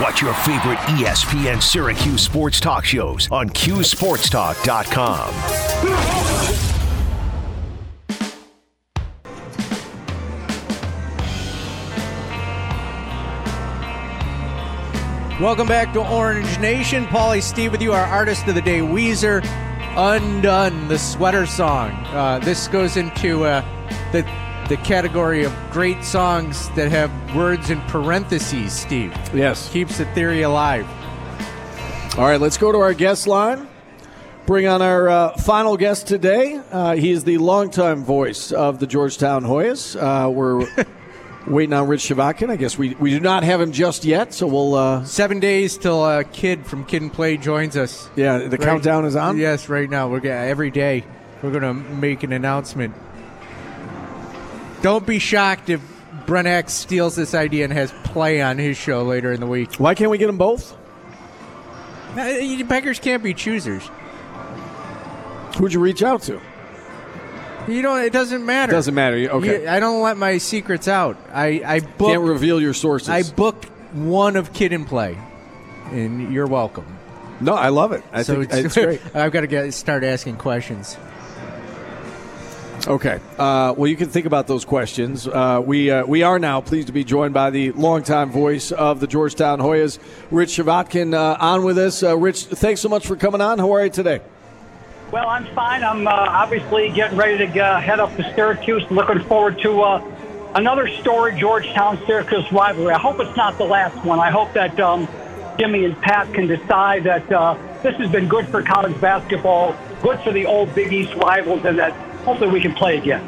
Watch your favorite ESPN Syracuse sports talk shows on CuseSportsTalk.com. Welcome back to Orange Nation. Paulie Steve with you, our artist of the day, Weezer. Undone, the sweater song. Uh, this goes into uh, the the category of great songs that have words in parentheses. Steve Yes. keeps the theory alive. All right, let's go to our guest line. Bring on our uh, final guest today. Uh, he is the longtime voice of the Georgetown Hoyas. Uh, we're waiting on Rich Chvotkin. I guess we, we do not have him just yet, so we'll. Uh, Seven days till a kid from Kid and Play joins us. yeah, the Right- countdown is on. Yes, right now we're gonna, every day we're going to make an announcement. Don't be shocked if Brent Axe steals this idea and has play on his show later in the week. Why can't we get them both? Uh, Beggars can't be choosers. Who'd you reach out to? You know, it doesn't matter. It doesn't matter. Okay. You- I don't let my secrets out. I I Can't reveal your sources. I booked one of Kid and Play, and you're welcome. no, I love it. I think it's, it's great. I've got to get start asking questions. Okay. Uh, well, you can think about those questions. Uh, we uh, we are now pleased to be joined by the longtime voice of the Georgetown Hoyas, Rich Chvotkin, uh, on with us. Uh, Rich, thanks so much for coming on. How are you today? Well, I'm fine. I'm uh, obviously getting ready to head up to Syracuse. Looking forward to another story Georgetown Syracuse rivalry. I hope it's not the last one. I hope that um, Jimmy and Pat can decide that this has been good for college basketball, good for the old Big East rivals, and that hopefully we can play again.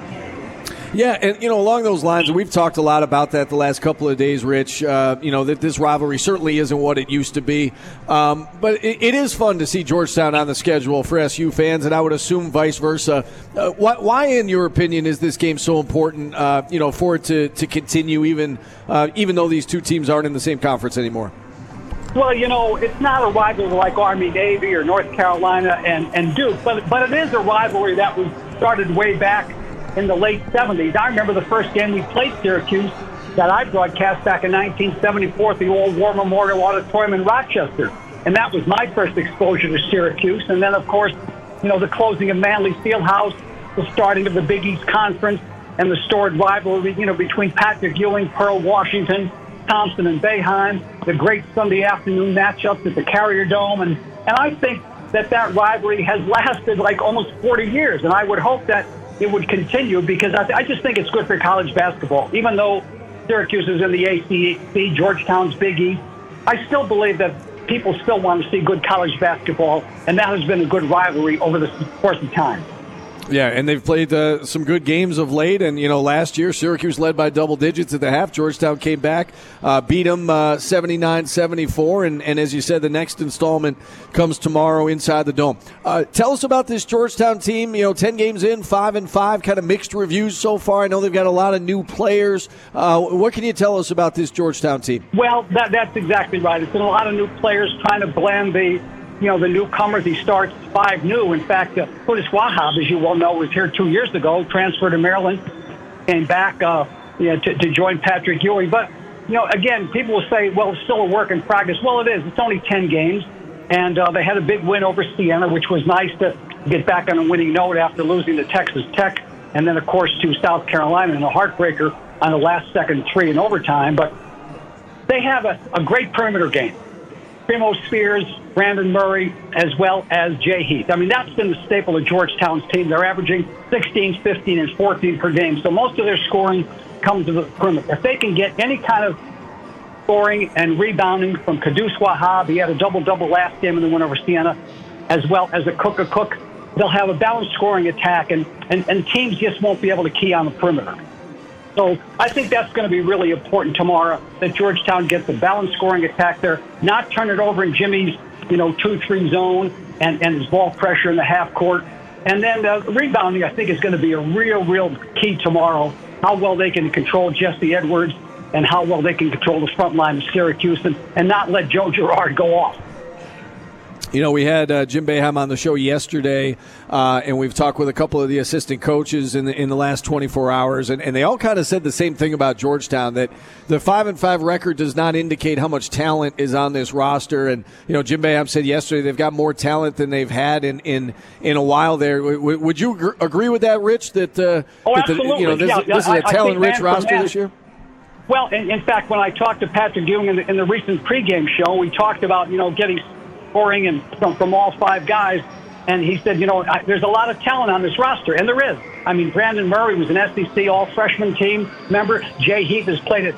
Yeah, and you know, along those lines, and we've talked a lot about that the last couple of days, Rich. Uh, you know that this rivalry certainly isn't what it used to be, um, but it, it is fun to see Georgetown on the schedule for SU fans, and I would assume vice versa. Uh, why, why, in your opinion, is this game so important? Uh, you know, for it to, to continue, even uh, even though these two teams aren't in the same conference anymore. Well, you know, it's not a rivalry like Army Navy or North Carolina and, and Duke, but but it is a rivalry that was started way back in the late 70s. I remember the first game we played Syracuse that I broadcast back in 1974 at the old War Memorial Auditorium in Rochester. And that was my first exposure to Syracuse. And then, of course, you know, the closing of Manley Fieldhouse, the starting of the Big East Conference, and the storied rivalry, you know, between Patrick Ewing, Pearl Washington, Thompson, and Boeheim, the great Sunday afternoon matchups at the Carrier Dome. And, and I think that that rivalry has lasted like almost 40 years. And I would hope that it would continue because I, I just think it's good for college basketball. Even though Syracuse is in the ACC, Georgetown's Big East, I still believe that people still want to see good college basketball, and that has been a good rivalry over the course of time. Yeah, and they've played uh, some good games of late. And, you know, last year, Syracuse led by double digits at the half. Georgetown came back, uh, beat them 79 74. And, and as you said, the next installment comes tomorrow inside the Dome. Uh, tell us about this Georgetown team. You know, 10 games in, 5 and 5, kind of mixed reviews so far. I know they've got a lot of new players. Uh, what can you tell us about this Georgetown team? Well, that, that's exactly right. It's been a lot of new players trying to blend the, you know, the newcomers. He starts five new. In fact, uh, Qudus Wahab, as you well know, was here two years ago, transferred to Maryland, came back uh, you know, to, to join Patrick Ewing. But, you know, again, people will say, well, it's still a work in progress. Well, it is. It's only 10 games. And uh, they had a big win over Siena, which was nice to get back on a winning note after losing to Texas Tech. And then, of course, to South Carolina in a heartbreaker on the last second three in overtime. But they have a, a great perimeter game. Primo Spears, Brandon Murray, as well as Jay Heath. I mean, that's been the staple of Georgetown's team. They're averaging 16, 15, and 14 per game. So most of their scoring comes to the perimeter. If they can get any kind of scoring and rebounding from Qudus Wahab, he had a double-double last game in the win over Siena, as well as a Cook a Cook, they'll have a balanced scoring attack, and, and, and teams just won't be able to key on the perimeter. So I think that's going to be really important tomorrow that Georgetown gets a balanced scoring attack there, not turn it over in Jimmy's, you know, two-three zone and, and his ball pressure in the half court. And then uh, rebounding, I think, is going to be a real, real key tomorrow. How well they can control Jesse Edwards and how well they can control the front line of Syracuse and, and not let Joe Girard go off. You know, we had uh, Jim Boeheim on the show yesterday, uh, and we've talked with a couple of the assistant coaches in the, in the last 24 hours, and, and they all kind of said the same thing about Georgetown that the five and five record does not indicate how much talent is on this roster. And you know, Jim Boeheim said yesterday they've got more talent than they've had in in, in a while. There, w- would you gr- agree with that, Rich? That, uh, oh, that the, you know, this, yeah, this is a talent-rich roster this year. Well, in, in, fact, when I talked to Patrick Ewing in the, in the recent pregame show, we talked about you know getting scoring and from, from all five guys. And he said, you know, I, there's a lot of talent on this roster, and there is. I mean, Brandon Murray was an SEC All Freshman team member. Jay Heath has played at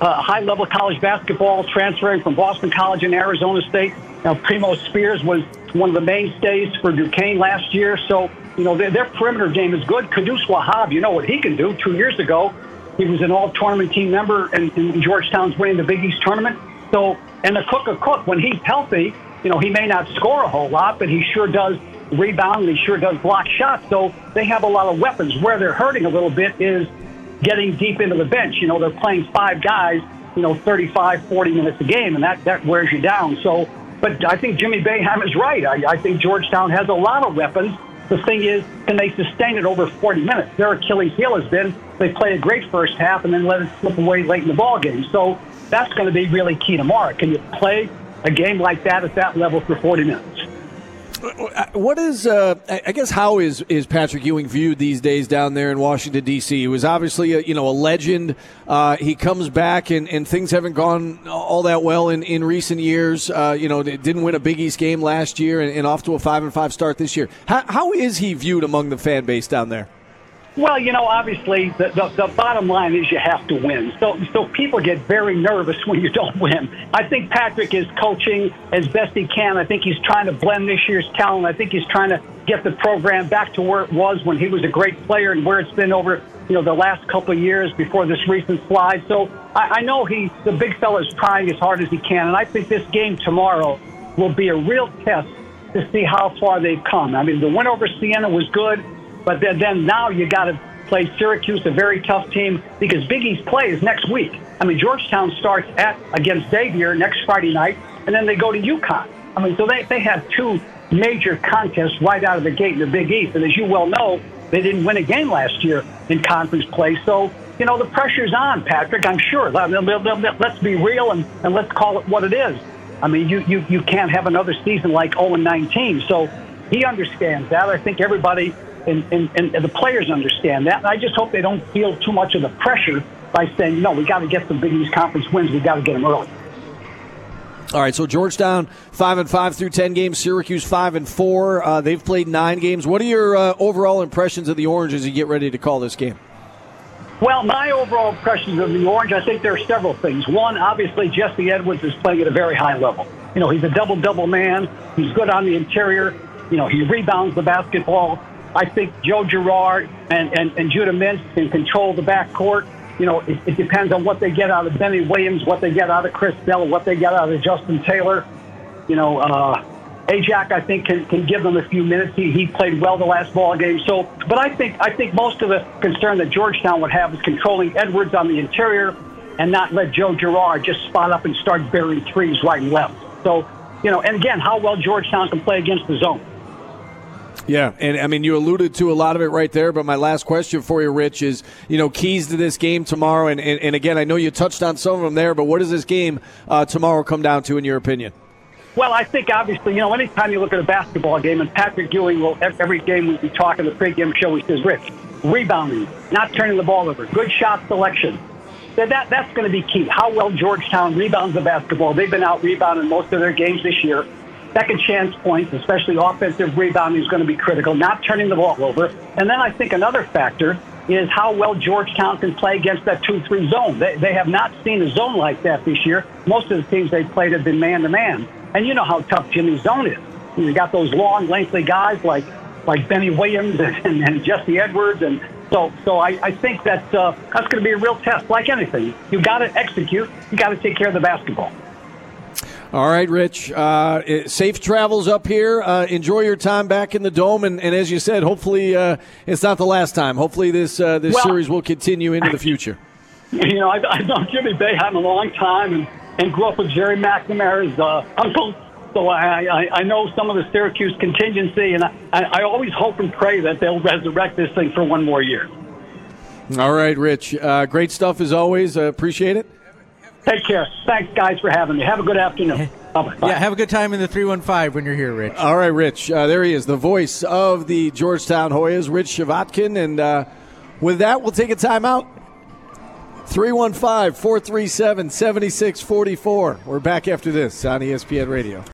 uh, high level college basketball, transferring from Boston College and Arizona State. Now, Primo Spears was one of the mainstays for Duquesne last year. So, you know, their, their perimeter game is good. Qudus Wahab, you know what he can do. Two years ago, he was an all tournament team member, and Georgetown's winning the Big East tournament. So, and the Akok Akok, when he's healthy, you know, he may not score a whole lot, but he sure does rebound and he sure does block shots. So they have a lot of weapons. Where they're hurting a little bit is getting deep into the bench. You know, they're playing five guys, you know, 35, 40 minutes a game, and that, that wears you down. So, but I think Jimmy Boeheim is right. I, I think Georgetown has a lot of weapons. The thing is, can they sustain it over 40 minutes? Their Achilles heel has been they play a great first half and then let it slip away late in the ball game. So that's going to be really key tomorrow. Can you play a game like that at that level for 40 minutes. What is, uh, I guess, how is, is Patrick Ewing viewed these days down there in Washington, D.C.? He was obviously, a, you know, a legend. Uh, he comes back and, and things haven't gone all that well in, in recent years. Uh, you know, didn't win a Big East game last year and, and off to a 5 and 5 start this year. How, how is he viewed among the fan base down there? Well, you know, obviously the, the, the, bottom line is you have to win. So, so people get very nervous when you don't win. I think Patrick is coaching as best he can. I think he's trying to blend this year's talent. I think he's trying to get the program back to where it was when he was a great player and where it's been over, you know, the last couple of years before this recent slide. So I, I know he, the big fella is trying as hard as he can. And I think this game tomorrow will be a real test to see how far they've come. I mean, the win over Siena was good. But then, then now you got to play Syracuse, a very tough team, because Big East play is next week. I mean, Georgetown starts at against Xavier next Friday night, and then they go to UConn. I mean, so they, they have two major contests right out of the gate in the Big East. And as you well know, they didn't win a game last year in conference play. So, you know, the pressure's on, Patrick, I'm sure. Let's be real and, and let's call it what it is. I mean, you, you, you can't have another season like 0 19. So he understands that. I think everybody and, and, and the players understand that. And I just hope they don't feel too much of the pressure by saying, no, we got to get some Big East Conference wins. We got to get them early. All right, so Georgetown five and five through ten games. Syracuse five and four. Uh, they've played nine games. What are your uh, overall impressions of the Orange as you get ready to call this game? Well, my overall impressions of the Orange, I think there are several things. One, obviously, Jesse Edwards is playing at a very high level. You know, he's a double double man. He's good on the interior. You know, he rebounds the basketball. I think Joe Girard and, and, and Judah Mintz can control the backcourt. You know, it, it, depends on what they get out of Benny Williams, what they get out of Chris Bell, what they get out of Justin Taylor. You know, uh, Ajak, I think, can, can give them a few minutes. He, he played well the last ball game. So, but I think I think most of the concern that Georgetown would have is controlling Edwards on the interior and not let Joe Girard just spot up and start burying threes right and left. So, you know, and again, how well Georgetown can play against the zone. Yeah, and I mean, you alluded to a lot of it right there, but my last question for you, Rich, is, you know, keys to this game tomorrow. And, and, and again, I know you touched on some of them there, but what does this game uh, tomorrow come down to, in your opinion? Well, I think obviously, you know, anytime you look at a basketball game, and Patrick Ewing will, every game we talk in the pregame show, he says, Rich, rebounding, not turning the ball over, good shot selection. That, that That's going to be key. How well Georgetown rebounds the basketball. They've been out rebounding most of their games this year second chance points, especially offensive rebounding, is going to be critical, not turning the ball over. And then I think another factor is how well Georgetown can play against that 2 3 zone. They, they have not seen a zone like that this year. Most of the teams they've played have been man to man. And you know how tough Jimmy's zone is. You got those long, lengthy guys like like Benny Williams and, and, Jesse Edwards. And so, so I, I think that uh, that's going to be a real test, like anything. You've got to execute, you got to take care of the basketball. All right, Rich. Uh, safe travels up here. Uh, enjoy your time back in the dome, and, and as you said, hopefully uh, it's not the last time. Hopefully this uh, this well, series will continue into the future. You know, I've, I've known Jimmy Boeheim a long time, and, and grew up with Gerry McNamara's uh, uncle. So I, I, I know some of the Syracuse contingency, and I, I always hope and pray that they'll resurrect this thing for one more year. All right, Rich. Uh, great stuff as always. Uh, appreciate it. Take care. Thanks, guys, for having me. Have a good afternoon. Bye-bye. Yeah, have a good time in the 315 when you're here, Rich. All right, Rich. Uh, there he is, the voice of the Georgetown Hoyas, Rich Chvotkin. And uh, with that, we'll take a timeout. 315 437 7644. We're back after this on ESPN Radio.